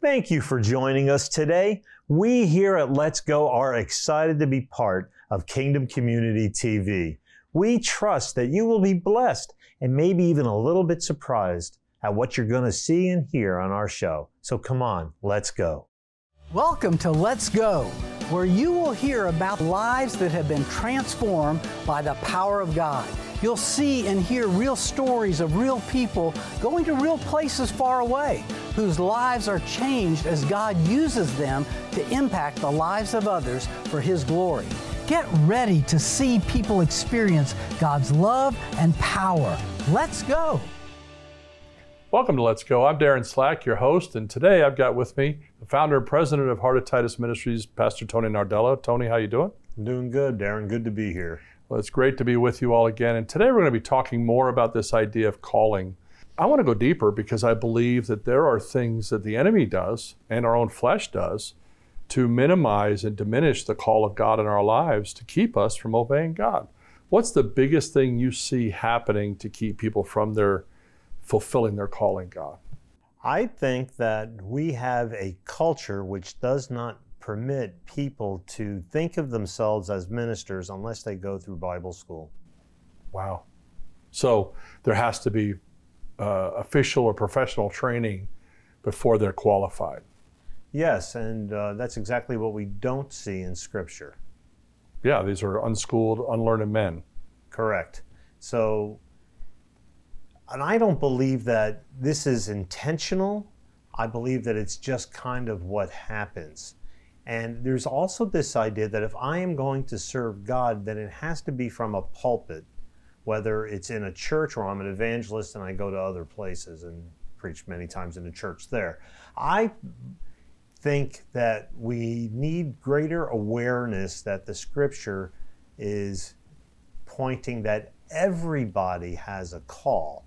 Thank you for joining us today. We here at Let's Go are excited to be part of Kingdom Community TV. We trust that you will be blessed and maybe even a little bit surprised at what you're going to see and hear on our show. So come on, let's go. Welcome to Let's Go, where you will hear about lives that have been transformed by the power of God. You'll see and hear real stories of real people going to real places far away whose lives are changed as God uses them to impact the lives of others for His glory. Get ready to see people experience God's love and power. Let's go. Welcome to Let's Go. I'm Darren Slack, your host, and today I've got with me the founder and president of Heart of Titus Ministries, Pastor Tony Nardella. Tony, how you doing? I'm doing good, Darren. Good to be here. Well, it's great to be with you all again. And today we're going to be talking more about this idea of calling. I want to go deeper because I believe that there are things that the enemy does and our own flesh does to minimize and diminish the call of God in our lives to keep us from obeying God. What's the biggest thing you see happening to keep people from their fulfilling their calling, God? I think that we have a culture which does not permit people to think of themselves as ministers unless they go through Bible school. Wow. So there has to be uh, official or professional training before they're qualified. Yes, and uh, that's exactly what we don't see in Scripture. Yeah, these are unschooled, unlearned men. Correct. So, and I don't believe that this is intentional. I believe that it's just kind of what happens. And there's also this idea that if I am going to serve God, then it has to be from a pulpit, whether it's in a church or I'm an evangelist and I go to other places and preach many times in a church there. I think that we need greater awareness that the scripture is pointing that everybody has a call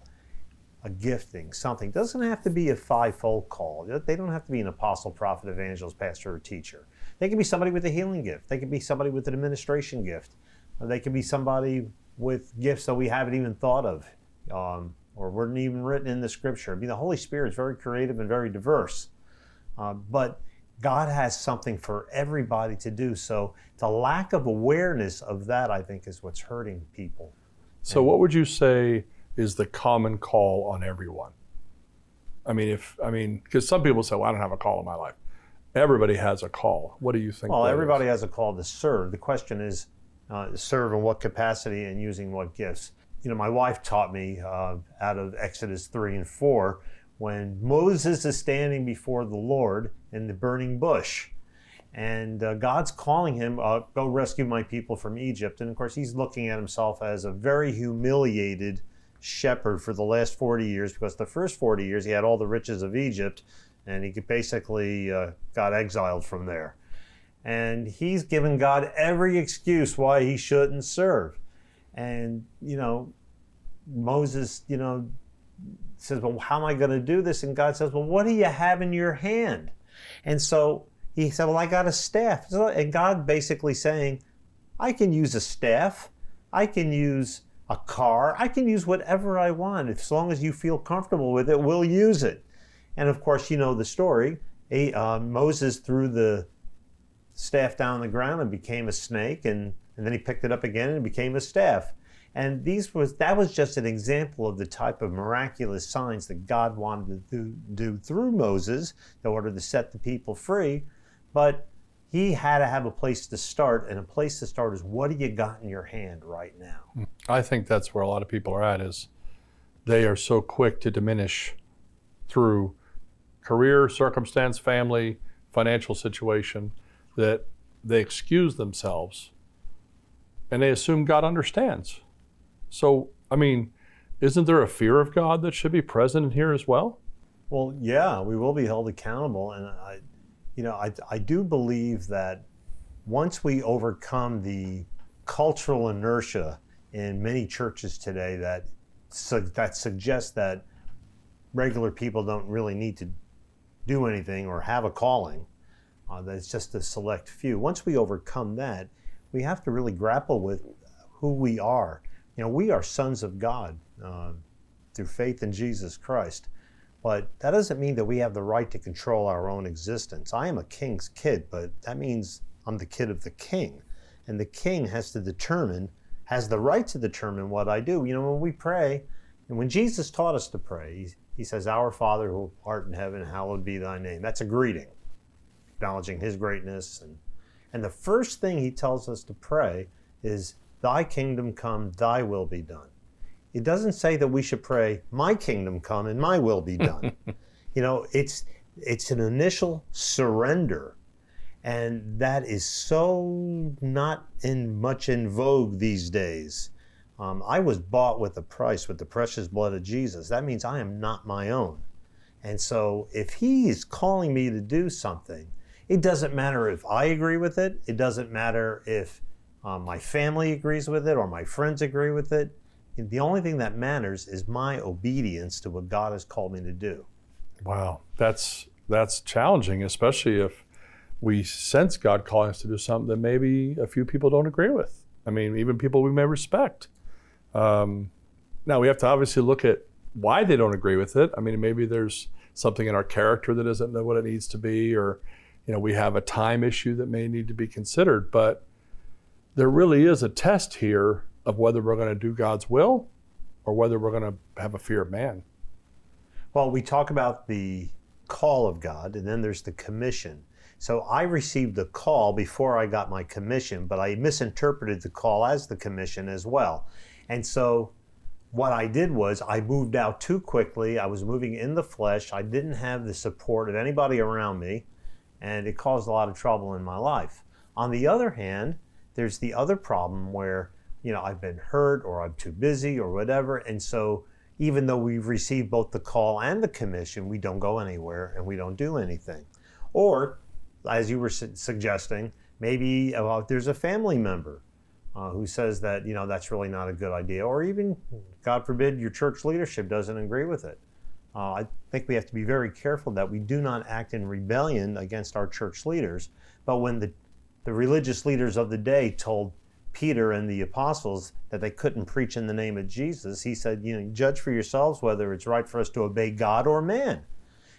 a gifting, something. It doesn't have to be a fivefold call. They don't have to be an apostle, prophet, evangelist, pastor, or teacher. They can be somebody with a healing gift. They can be somebody with an administration gift. They can be somebody with gifts that we haven't even thought of um, or weren't even written in the scripture. I mean, the Holy Spirit is very creative and very diverse. Uh, but God has something for everybody to do. So the lack of awareness of that, I think, is what's hurting people. So, what would you say is the common call on everyone? I mean, if I mean, because some people say, "Well, I don't have a call in my life." Everybody has a call. What do you think? Well, everybody is? has a call to serve. The question is, uh, serve in what capacity and using what gifts. You know, my wife taught me uh, out of Exodus 3 and 4 when Moses is standing before the Lord in the burning bush. And uh, God's calling him, uh, go rescue my people from Egypt. And of course, he's looking at himself as a very humiliated shepherd for the last 40 years because the first 40 years he had all the riches of Egypt and he basically uh, got exiled from there. And he's given God every excuse why he shouldn't serve. And, you know, Moses, you know, says, Well, how am I going to do this? And God says, Well, what do you have in your hand? And so he said, Well, I got a staff. And God basically saying, I can use a staff, I can use a car, I can use whatever I want. As long as you feel comfortable with it, we'll use it. And of course, you know the story. He, uh, Moses threw the staff down on the ground and became a snake, and, and then he picked it up again and became a staff. And these was that was just an example of the type of miraculous signs that God wanted to do, do through Moses in order to set the people free. But he had to have a place to start, and a place to start is what do you got in your hand right now? I think that's where a lot of people are at is they are so quick to diminish through career, circumstance, family, financial situation, that they excuse themselves and they assume God understands. So, I mean, isn't there a fear of God that should be present here as well? Well, yeah, we will be held accountable. And I, you know, I, I do believe that once we overcome the cultural inertia in many churches today that, that suggests that regular people don't really need to do anything or have a calling, uh, that it's just a select few. Once we overcome that, we have to really grapple with who we are. You know, we are sons of God uh, through faith in Jesus Christ. But that doesn't mean that we have the right to control our own existence. I am a king's kid, but that means I'm the kid of the king. And the king has to determine, has the right to determine what I do. You know, when we pray, and when Jesus taught us to pray, he, says, Our Father who art in heaven, hallowed be thy name. That's a greeting, acknowledging his greatness. And, and the first thing he tells us to pray is, Thy kingdom come, thy will be done. It doesn't say that we should pray, My kingdom come and my will be done. you know, it's it's an initial surrender. And that is so not in much in vogue these days. Um, I was bought with a price, with the precious blood of Jesus. That means I am not my own. And so if he is calling me to do something, it doesn't matter if I agree with it. It doesn't matter if um, my family agrees with it or my friends agree with it. The only thing that matters is my obedience to what God has called me to do. Wow, that's that's challenging, especially if we sense God calling us to do something that maybe a few people don't agree with. I mean, even people we may respect. Um, now we have to obviously look at why they don't agree with it. I mean, maybe there's something in our character that isn't what it needs to be, or you know, we have a time issue that may need to be considered. But there really is a test here of whether we're going to do God's will or whether we're going to have a fear of man. Well, we talk about the call of God, and then there's the commission. So I received the call before I got my commission, but I misinterpreted the call as the commission as well. And so what I did was I moved out too quickly. I was moving in the flesh. I didn't have the support of anybody around me, and it caused a lot of trouble in my life. On the other hand, there's the other problem where, you know, I've been hurt or I'm too busy or whatever. And so even though we've received both the call and the commission, we don't go anywhere and we don't do anything. Or, as you were su- suggesting, maybe uh, there's a family member uh, who says that, you know, that's really not a good idea. Or even, God forbid, your church leadership doesn't agree with it. Uh, I think we have to be very careful that we do not act in rebellion against our church leaders. But when the the religious leaders of the day told Peter and the apostles that they couldn't preach in the name of Jesus, he said, you know, judge for yourselves whether it's right for us to obey God or man.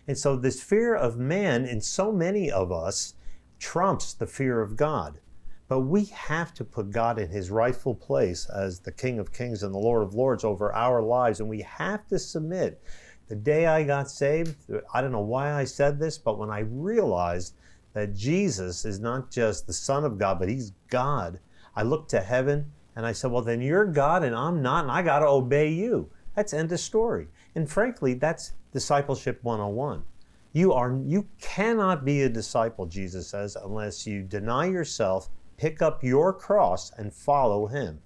And so this fear of man in so many of us trumps the fear of God. But we have to put God in his rightful place as the King of Kings and the Lord of Lords over our lives. And we have to submit. The day I got saved, I don't know why I said this, but when I realized that Jesus is not just the Son of God, but He's God. I looked to heaven and I said, Well, then you're God and I'm not, and I got to obey you. That's end of story. And frankly, that's discipleship 101. You are you cannot be a disciple, Jesus says, unless you deny yourself, pick up your cross and follow him.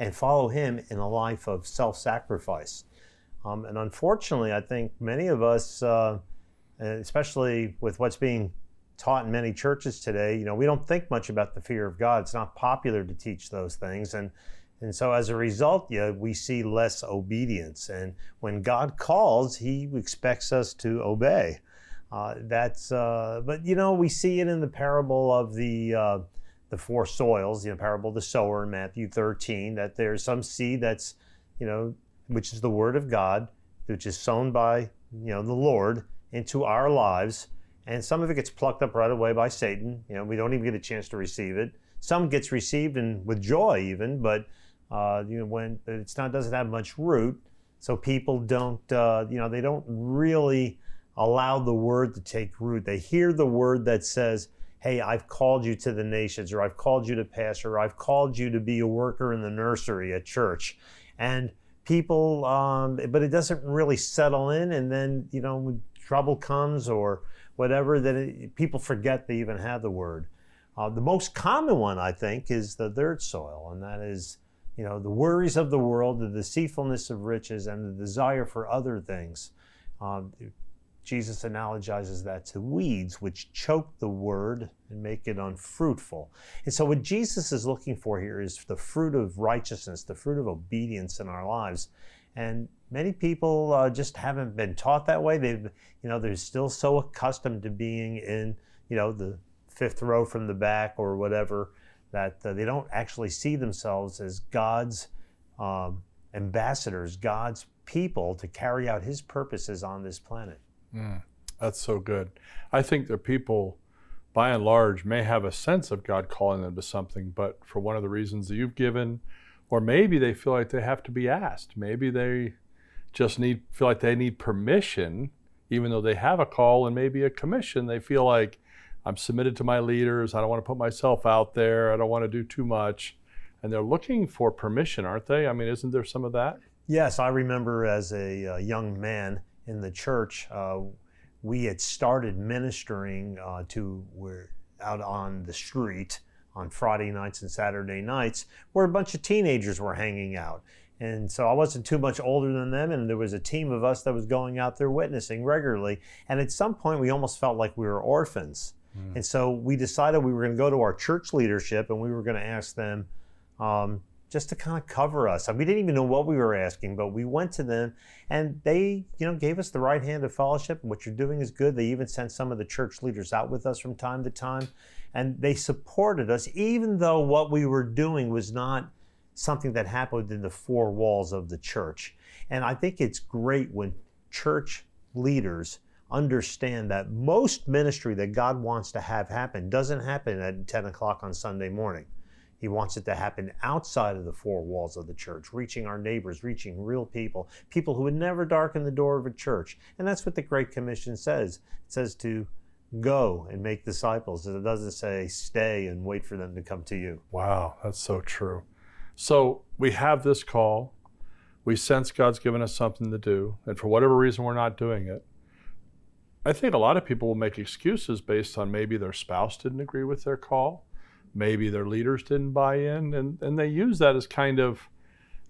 And follow him in a life of self-sacrifice. Um, and unfortunately, I think many of us, uh, especially with what's being taught in many churches today, you know, we don't think much about the fear of God. It's not popular to teach those things. And and so as a result, yeah, we see less obedience. And when God calls, He expects us to obey. Uh, that's uh, but you know we see it in the parable of the uh, the four soils, know, parable of the sower in Matthew 13. That there's some seed that's you know which is the word of God, which is sown by you know the Lord into our lives and some of it gets plucked up right away by Satan. You know, we don't even get a chance to receive it. Some gets received and with joy even, but uh, you know when it's not doesn't have much root, so people don't uh, you know they don't really allow the word to take root. They hear the word that says, "Hey, I've called you to the nations," or "I've called you to pastor," or "I've called you to be a worker in the nursery at church," and people, um, but it doesn't really settle in, and then you know when trouble comes or whatever, that it, people forget they even have the word. Uh, the most common one, I think, is the dirt soil, and that is, you know, the worries of the world, the deceitfulness of riches, and the desire for other things. Um, Jesus analogizes that to weeds, which choke the word and make it unfruitful. And so, what Jesus is looking for here is the fruit of righteousness, the fruit of obedience in our lives. And many people uh, just haven't been taught that way. They've, you know, they're still so accustomed to being in, you know, the fifth row from the back or whatever that uh, they don't actually see themselves as God's um, ambassadors, God's people to carry out His purposes on this planet. Mm, that's so good. I think that people, by and large, may have a sense of God calling them to something, but for one of the reasons that you've given, or maybe they feel like they have to be asked. Maybe they just need feel like they need permission, even though they have a call and maybe a commission. They feel like I'm submitted to my leaders. I don't want to put myself out there. I don't want to do too much. And they're looking for permission, aren't they? I mean, isn't there some of that? Yes, I remember as a, uh, young man in the church, uh, we had started ministering uh, to where out on the street on Friday nights and Saturday nights, where a bunch of teenagers were hanging out. And so I wasn't too much older than them, and there was a team of us that was going out there witnessing regularly. And at some point, we almost felt like we were orphans. Mm. And so we decided we were going to go to our church leadership and we were going to ask them um, just to kind of cover us. We didn't even know what we were asking, but we went to them and they, you know, gave us the right hand of fellowship. What you're doing is good. They even sent some of the church leaders out with us from time to time and they supported us, even though what we were doing was not something that happened within the four walls of the church. And I think it's great when church leaders understand that most ministry that God wants to have happen doesn't happen at 10 o'clock on Sunday morning. He wants it to happen outside of the four walls of the church, reaching our neighbors, reaching real people, people who would never darken the door of a church. And that's what the Great Commission says. It says to go and make disciples. It doesn't say stay and wait for them to come to you. Wow, that's so true. So we have this call. We sense God's given us something to do, and for whatever reason, we're not doing it. I think a lot of people will make excuses based on maybe their spouse didn't agree with their call, maybe their leaders didn't buy in, and, and they use that as kind of,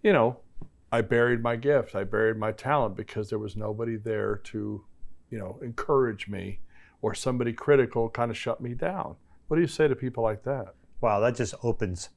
you know, I buried my gift, I buried my talent because there was nobody there to, you know, encourage me, or somebody critical kind of shut me down. What do you say to people like that? Wow, that just opens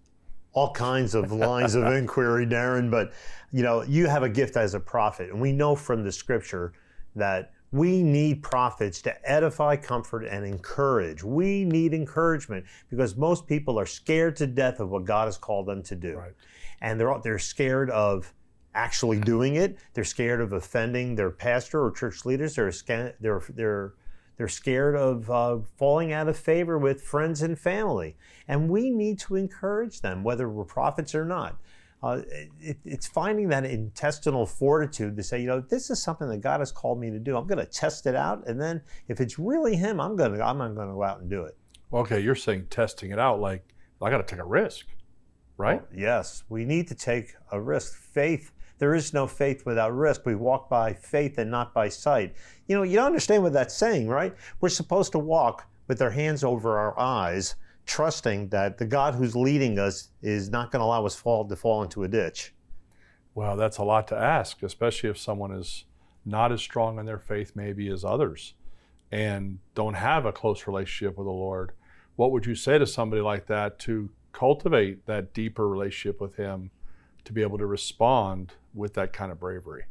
all kinds of lines of inquiry, Darren. But you know, you have a gift as a prophet, and we know from the scripture that we need prophets to edify, comfort, and encourage. We need encouragement because most people are scared to death of what God has called them to do, right. and they're they're scared of actually doing it. They're scared of offending their pastor or church leaders. They're they're they're they're scared of uh, falling out of favor with friends and family. And we need to encourage them, whether we're prophets or not. Uh, it, it's finding that intestinal fortitude to say, you know, this is something that God has called me to do. I'm going to test it out, and then if it's really Him, I'm going to I'm going to go out and do it. Okay, you're saying testing it out, like I got to take a risk, right? Well, yes, we need to take a risk. Faith there is no faith without risk. We walk by faith and not by sight. You know, you understand what that's saying, right? We're supposed to walk with our hands over our eyes, trusting that the God who's leading us is not going to allow us fall to fall into a ditch. Well, that's a lot to ask, especially if someone is not as strong in their faith maybe as others and don't have a close relationship with the Lord. What would you say to somebody like that to cultivate that deeper relationship with Him to be able to respond with that kind of bravery?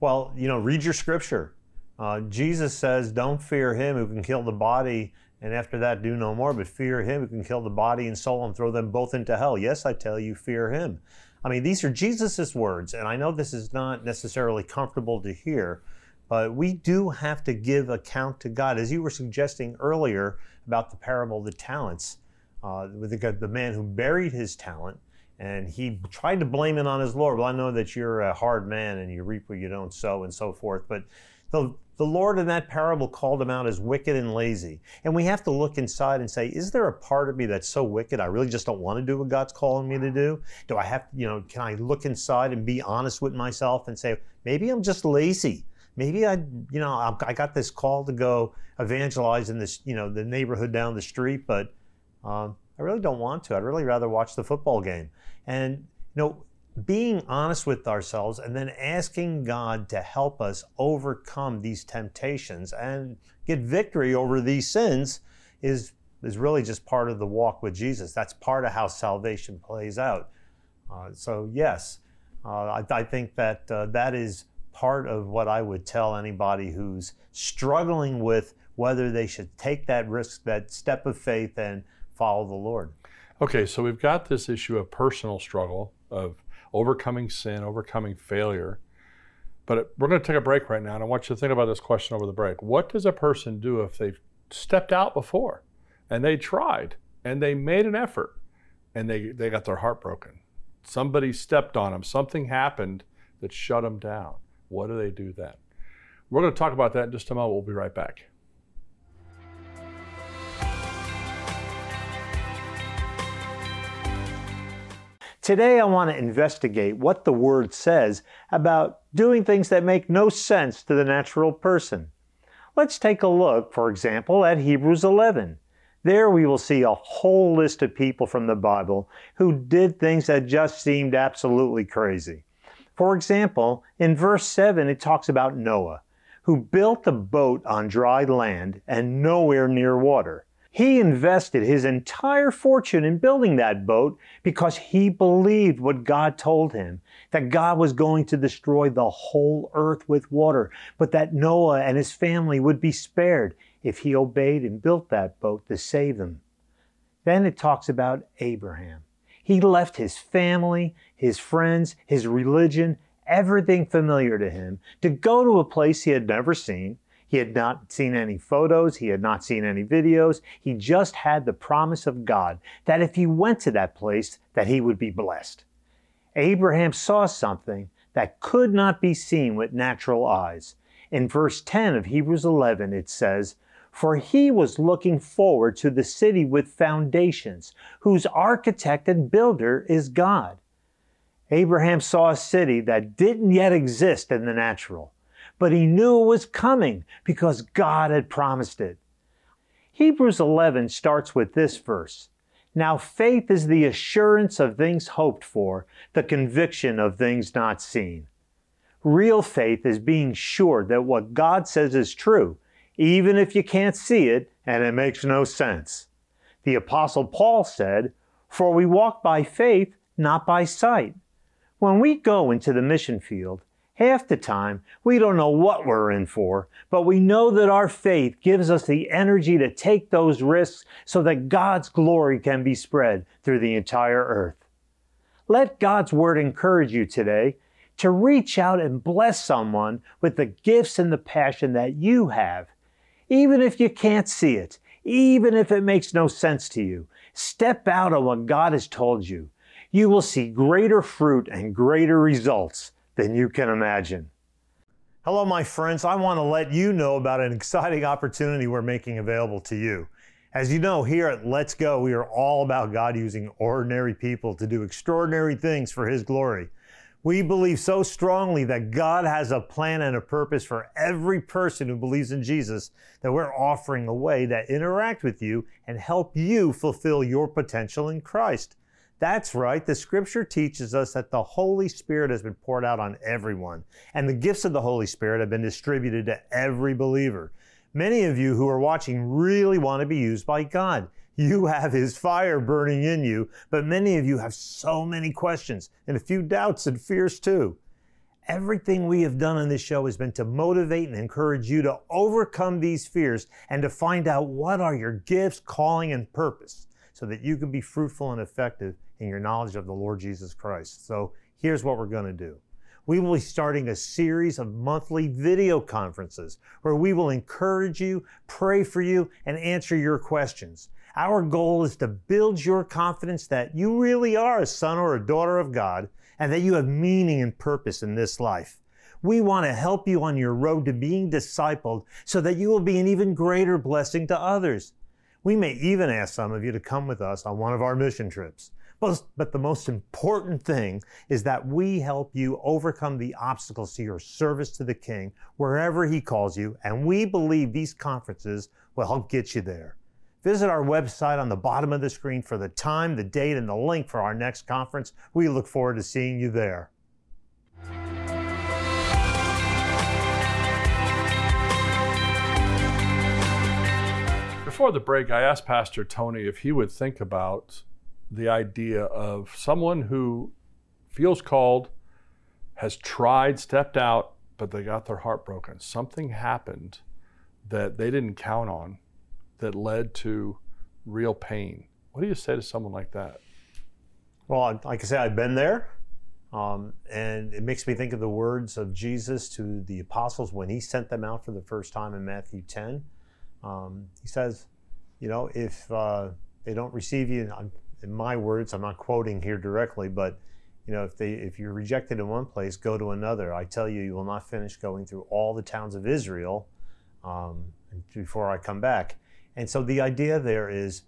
Well, you know, read your scripture. Uh, Jesus says, Don't fear him who can kill the body, and after that do no more, but fear him who can kill the body and soul and throw them both into hell. Yes, I tell you, fear him. I mean, these are Jesus' words, and I know this is not necessarily comfortable to hear, but we do have to give account to God. As you were suggesting earlier about the parable of the talents, uh, with the, the man who buried his talent, and he tried to blame it on his Lord. Well, I know that you're a hard man and you reap where you don't sow and so forth. But the, the Lord in that parable called him out as wicked and lazy. And we have to look inside and say, is there a part of me that's so wicked I really just don't want to do what God's calling me to do? Do I have, you know, can I look inside and be honest with myself and say, maybe I'm just lazy? Maybe I, you know, I got this call to go evangelize in this, you know, the neighborhood down the street, but um, I really don't want to. I'd really rather watch the football game. And, you know, being honest with ourselves and then asking God to help us overcome these temptations and get victory over these sins is, is really just part of the walk with Jesus. That's part of how salvation plays out. Uh, so, yes, uh, I, I, think that uh, that is part of what I would tell anybody who's struggling with whether they should take that risk, that step of faith, and follow the Lord. Okay, so we've got this issue of personal struggle, of overcoming sin, overcoming failure. But we're going to take a break right now, and I want you to think about this question over the break. What does a person do if they've stepped out before and they tried and they made an effort and they, they got their heart broken? Somebody stepped on them, something happened that shut them down. What do they do then? We're going to talk about that in just a moment. We'll be right back. Today, I want to investigate what the Word says about doing things that make no sense to the natural person. Let's take a look, for example, at Hebrews 11. There we will see a whole list of people from the Bible who did things that just seemed absolutely crazy. For example, in verse 7, it talks about Noah, who built a boat on dry land and nowhere near water. He invested his entire fortune in building that boat because he believed what God told him that God was going to destroy the whole earth with water, but that Noah and his family would be spared if he obeyed and built that boat to save them. Then it talks about Abraham. He left his family, his friends, his religion, everything familiar to him to go to a place he had never seen he had not seen any photos. He had not seen any videos. He just had the promise of God that if he went to that place, that he would be blessed. Abraham saw something that could not be seen with natural eyes. In verse 10 of Hebrews 11, it says, For he was looking forward to the city with foundations, whose architect and builder is God. Abraham saw a city that didn't yet exist in the natural but he knew it was coming because God had promised it. Hebrews 11 starts with this verse. Now faith is the assurance of things hoped for, the conviction of things not seen. Real faith is being sure that what God says is true, even if you can't see it and it makes no sense. The Apostle Paul said, For we walk by faith, not by sight. When we go into the mission field, Half the time, we don't know what we're in for, but we know that our faith gives us the energy to take those risks so that God's glory can be spread through the entire earth. Let God's word encourage you today to reach out and bless someone with the gifts and the passion that you have. Even if you can't see it, even if it makes no sense to you, step out on what God has told you. You will see greater fruit and greater results than you can imagine. Hello, my friends. I want to let you know about an exciting opportunity we're making available to you. As you know, here at Let's Go, we are all about God using ordinary people to do extraordinary things for His glory. We believe so strongly that God has a plan and a purpose for every person who believes in Jesus that we're offering a way that interact with you and help you fulfill your potential in Christ. That's right. The scripture teaches us that the Holy Spirit has been poured out on everyone, and the gifts of the Holy Spirit have been distributed to every believer. Many of you who are watching really want to be used by God. You have His fire burning in you, but many of you have so many questions and a few doubts and fears too. Everything we have done on this show has been to motivate and encourage you to overcome these fears and to find out what are your gifts, calling, and purpose so that you can be fruitful and effective in your knowledge of the Lord Jesus Christ. So here's what we're going to do. We will be starting a series of monthly video conferences where we will encourage you, pray for you, and answer your questions. Our goal is to build your confidence that you really are a son or a daughter of God and that you have meaning and purpose in this life. We want to help you on your road to being discipled so that you will be an even greater blessing to others. We may even ask some of you to come with us on one of our mission trips. But, the most important thing is that we help you overcome the obstacles to your service to the King wherever He calls you, and we believe these conferences will help get you there. Visit our website on the bottom of the screen for the time, the date, and the link for our next conference. We look forward to seeing you there. Before the break, I asked Pastor Tony if he would think about the idea of someone who feels called, has tried, stepped out, but they got their heart broken. Something happened that they didn't count on that led to real pain. What do you say to someone like that? Well, like I say, I've been there. Um, and it makes me think of the words of Jesus to the apostles when he sent them out for the first time in Matthew 10. Um, he says, you know, if uh, they don't receive you, in my words, I'm not quoting here directly, but you know, if they if you're rejected in one place, go to another. I tell you, you will not finish going through all the towns of Israel um, before I come back. And so the idea there is,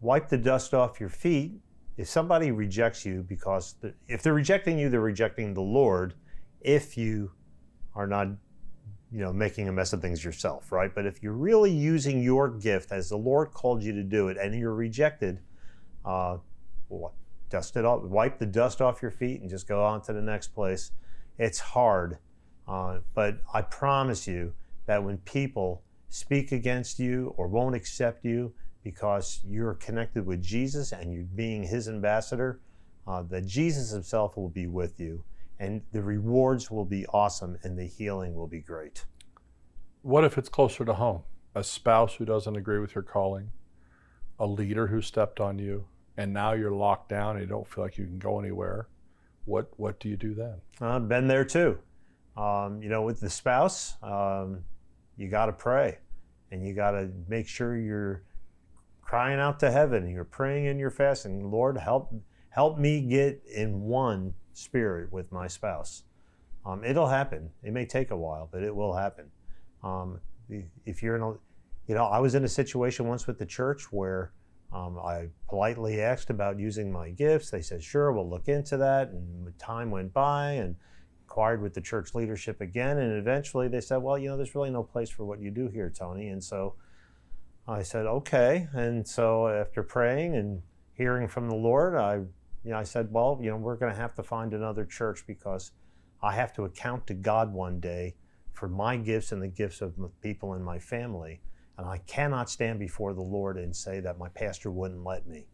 wipe the dust off your feet if somebody rejects you because the, if they're rejecting you, they're rejecting the Lord. If you are not, you know, making a mess of things yourself, right? But if you're really using your gift as the Lord called you to do it, and you're rejected, uh, dust it off, wipe the dust off your feet, and just go on to the next place. It's hard, uh, but I promise you that when people speak against you or won't accept you, because you're connected with Jesus and you're being his ambassador, uh, that Jesus himself will be with you and the rewards will be awesome and the healing will be great. What if it's closer to home? A spouse who doesn't agree with your calling, a leader who stepped on you, and now you're locked down and you don't feel like you can go anywhere. What, what do you do then? I've been there too. Um, you know, with the spouse, um, you got to pray and you got to make sure you're crying out to heaven, you're praying and you're fasting, Lord, help help me get in one spirit with my spouse. Um, it'll happen. It may take a while, but it will happen. Um, if you're in a, you know, I was in a situation once with the church where um, I politely asked about using my gifts. They said, sure, we'll look into that. And time went by and inquired with the church leadership again. And eventually they said, well, you know, there's really no place for what you do here, Tony. And so I said, okay. And so after praying and hearing from the Lord, I, you know, I said, well, you know, we're going to have to find another church because I have to account to God one day for my gifts and the gifts of people in my family. And I cannot stand before the Lord and say that my pastor wouldn't let me.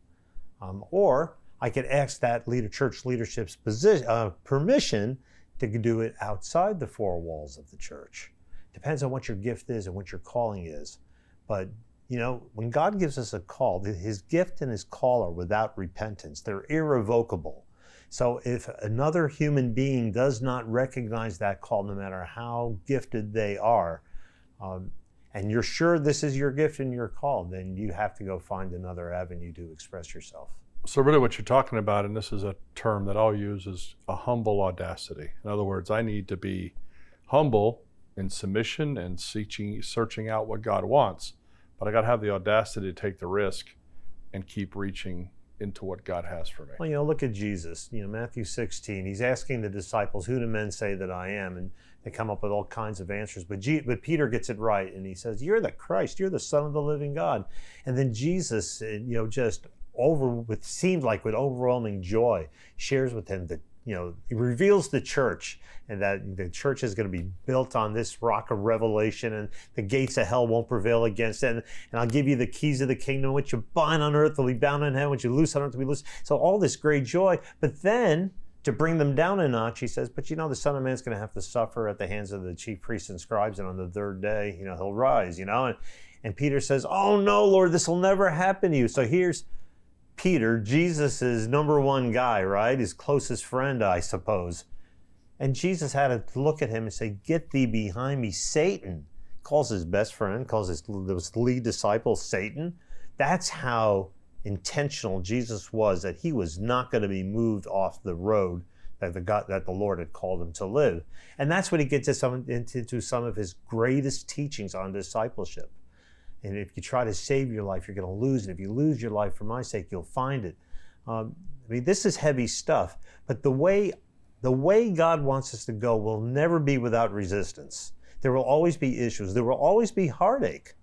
Um, or I could ask that leader, church leadership's position, uh, permission to do it outside the four walls of the church. Depends on what your gift is and what your calling is. But you know, when God gives us a call, his gift and his call are without repentance, they're irrevocable. So if another human being does not recognize that call, no matter how gifted they are, um, and you're sure this is your gift and your call, then you have to go find another avenue to express yourself. So, really, what you're talking about, and this is a term that I'll use, is a humble audacity. In other words, I need to be humble in submission and searching, searching out what God wants but I got to have the audacity to take the risk and keep reaching into what God has for me. Well, you know, look at Jesus. You know, Matthew 16. He's asking the disciples, "Who do men say that I am?" And they come up with all kinds of answers. But G- but Peter gets it right, and he says, "You're the Christ. You're the Son of the Living God." And then Jesus, uh, you know, just over with seemed like with overwhelming joy, shares with him that you know, he reveals the church and that the church is going to be built on this rock of revelation and the gates of hell won't prevail against it. And, and I'll give you the keys of the kingdom. What you bind on earth will be bound in heaven. What you loose on earth will be loose. So all this great joy. But then to bring them down a notch, he says, but you know, the son of man is going to have to suffer at the hands of the chief priests and scribes. And on the third day, you know, he'll rise, you know, and, and Peter says, oh no, Lord, this will never happen to you. So here's, Peter, Jesus' number one guy, right? His closest friend, I suppose. And Jesus had to look at him and say, Get thee behind me, Satan. Calls his best friend, calls his lead disciple Satan. That's how intentional Jesus was that he was not going to be moved off the road that the God, that the Lord had called him to live. And that's when he gets into some, into some of his greatest teachings on discipleship. And if you try to save your life, you're going to lose it. If you lose your life for my sake, you'll find it. Um, I mean, this is heavy stuff, but the way the way God wants us to go will never be without resistance. There will always be issues. There will always be heartache.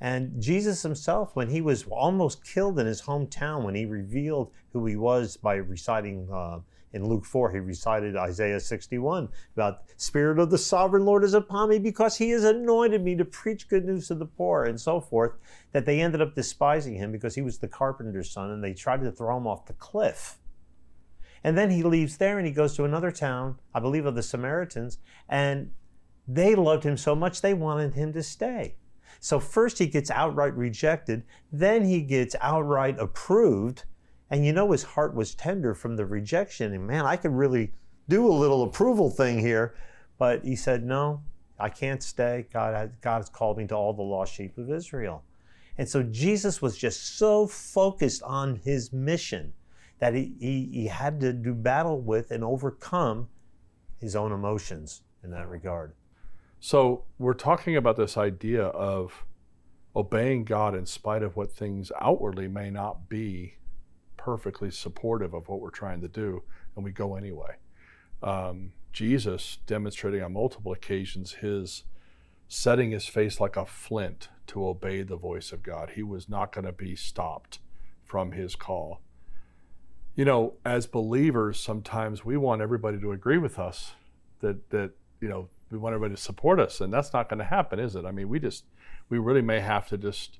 And Jesus himself, when he was almost killed in his hometown, when he revealed who he was by reciting uh, in Luke 4, he recited Isaiah 61 about Spirit of the sovereign Lord is upon me because he has anointed me to preach good news to the poor and so forth, that they ended up despising him because he was the carpenter's son and they tried to throw him off the cliff. And then he leaves there and he goes to another town, I believe of the Samaritans, and they loved him so much they wanted him to stay. So first he gets outright rejected, then he gets outright approved, And you know his heart was tender from the rejection. And man, I could really do a little approval thing here. But he said, No, I can't stay. God, God has called me to all the lost sheep of Israel. And so Jesus was just so focused on his mission that he, he, he had to do battle with and overcome his own emotions in that regard. So we're talking about this idea of obeying God in spite of what things outwardly may not be perfectly supportive of what we're trying to do, and we go anyway. Um, Jesus demonstrating on multiple occasions his setting his face like a flint to obey the voice of God. He was not going to be stopped from his call. You know, as believers, sometimes we want everybody to agree with us that that you know we want everybody to support us, and that's not going to happen, is it? I mean, we just we really may have to just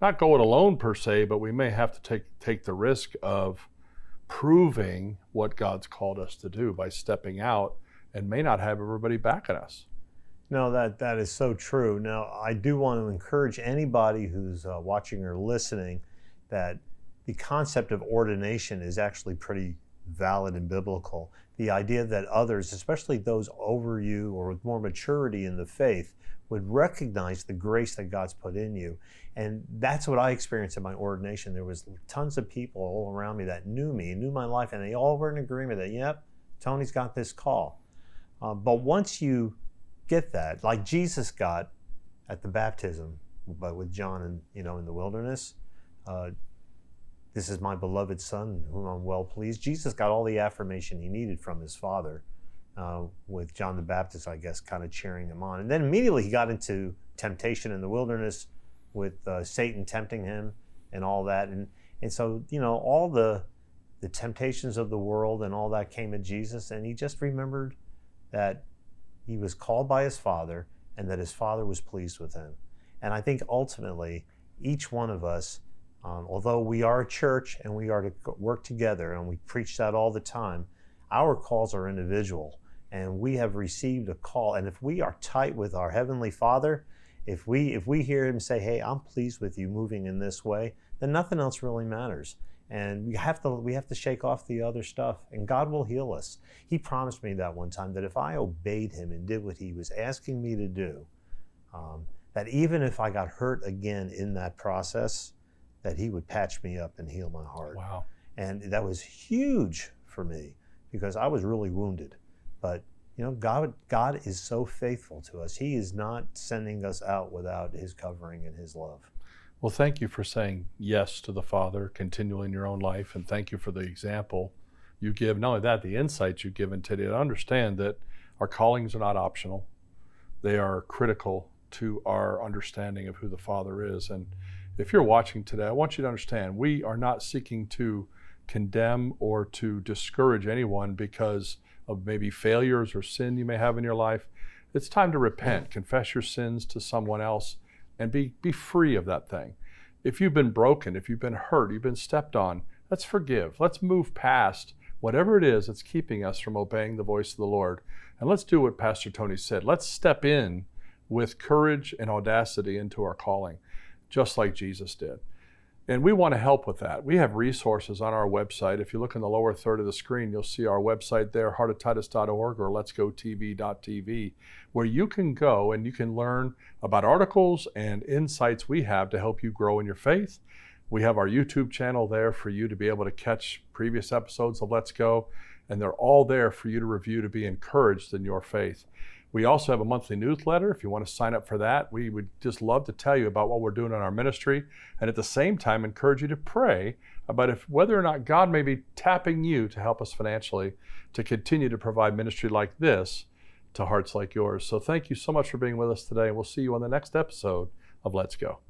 not go it alone per se, but we may have to take take the risk of proving what God's called us to do by stepping out and may not have everybody backing us. No, that that is so true. Now, I do want to encourage anybody who's uh, watching or listening that the concept of ordination is actually pretty valid and biblical. The idea that others, especially those over you or with more maturity in the faith, would recognize the grace that God's put in you. And that's what I experienced in my ordination. There was tons of people all around me that knew me, knew my life, and they all were in agreement that, yep, Tony's got this call. Uh, but once you get that, like Jesus got at the baptism, but with John and you know in the wilderness, uh, this is my beloved son, whom I'm well pleased. Jesus got all the affirmation he needed from his father uh, with John the Baptist, I guess, kind of cheering him on. And then immediately he got into temptation in the wilderness with uh, Satan tempting him and all that. And, and so, you know, all the, the temptations of the world and all that came at Jesus. And he just remembered that he was called by his father and that his father was pleased with him. And I think ultimately, each one of us, um, although we are a church and we are to work together and we preach that all the time, our calls are individual and we have received a call. And if we are tight with our Heavenly Father, if we if we hear him say, "Hey, I'm pleased with you moving in this way," then nothing else really matters. And we have to we have to shake off the other stuff, and God will heal us. He promised me that one time that if I obeyed Him and did what He was asking me to do, um, that even if I got hurt again in that process, that He would patch me up and heal my heart. Wow! And that was huge for me because I was really wounded. But you know, God, God is so faithful to us. He is not sending us out without His covering and His love. Well, thank you for saying yes to the Father continually in your own life, and thank you for the example you give. Not only that, the insights you've given today to understand that our callings are not optional; they are critical to our understanding of who the Father is. And if you're watching today, I want you to understand we are not seeking to condemn or to discourage anyone because of maybe failures or sin you may have in your life. It's time to repent, confess your sins to someone else, and be, be free of that thing. If you've been broken, if you've been hurt, you've been stepped on, let's forgive. Let's move past whatever it is that's keeping us from obeying the voice of the Lord. And let's do what Pastor Tony said. Let's step in with courage and audacity into our calling, just like Jesus did. And we want to help with that. We have resources on our website. If you look in the lower third of the screen, you'll see our website there, heartoftitus.org or letsgotv.tv, where you can go and you can learn about articles and insights we have to help you grow in your faith. We have our YouTube channel there for you to be able to catch previous episodes of Let's Go, and they're all there for you to review to be encouraged in your faith. We also have a monthly newsletter. If you want to sign up for that, we would just love to tell you about what we're doing in our ministry and at the same time encourage you to pray about if whether or not God may be tapping you to help us financially to continue to provide ministry like this to hearts like yours. So thank you so much for being with us today and we'll see you on the next episode of Let's Go.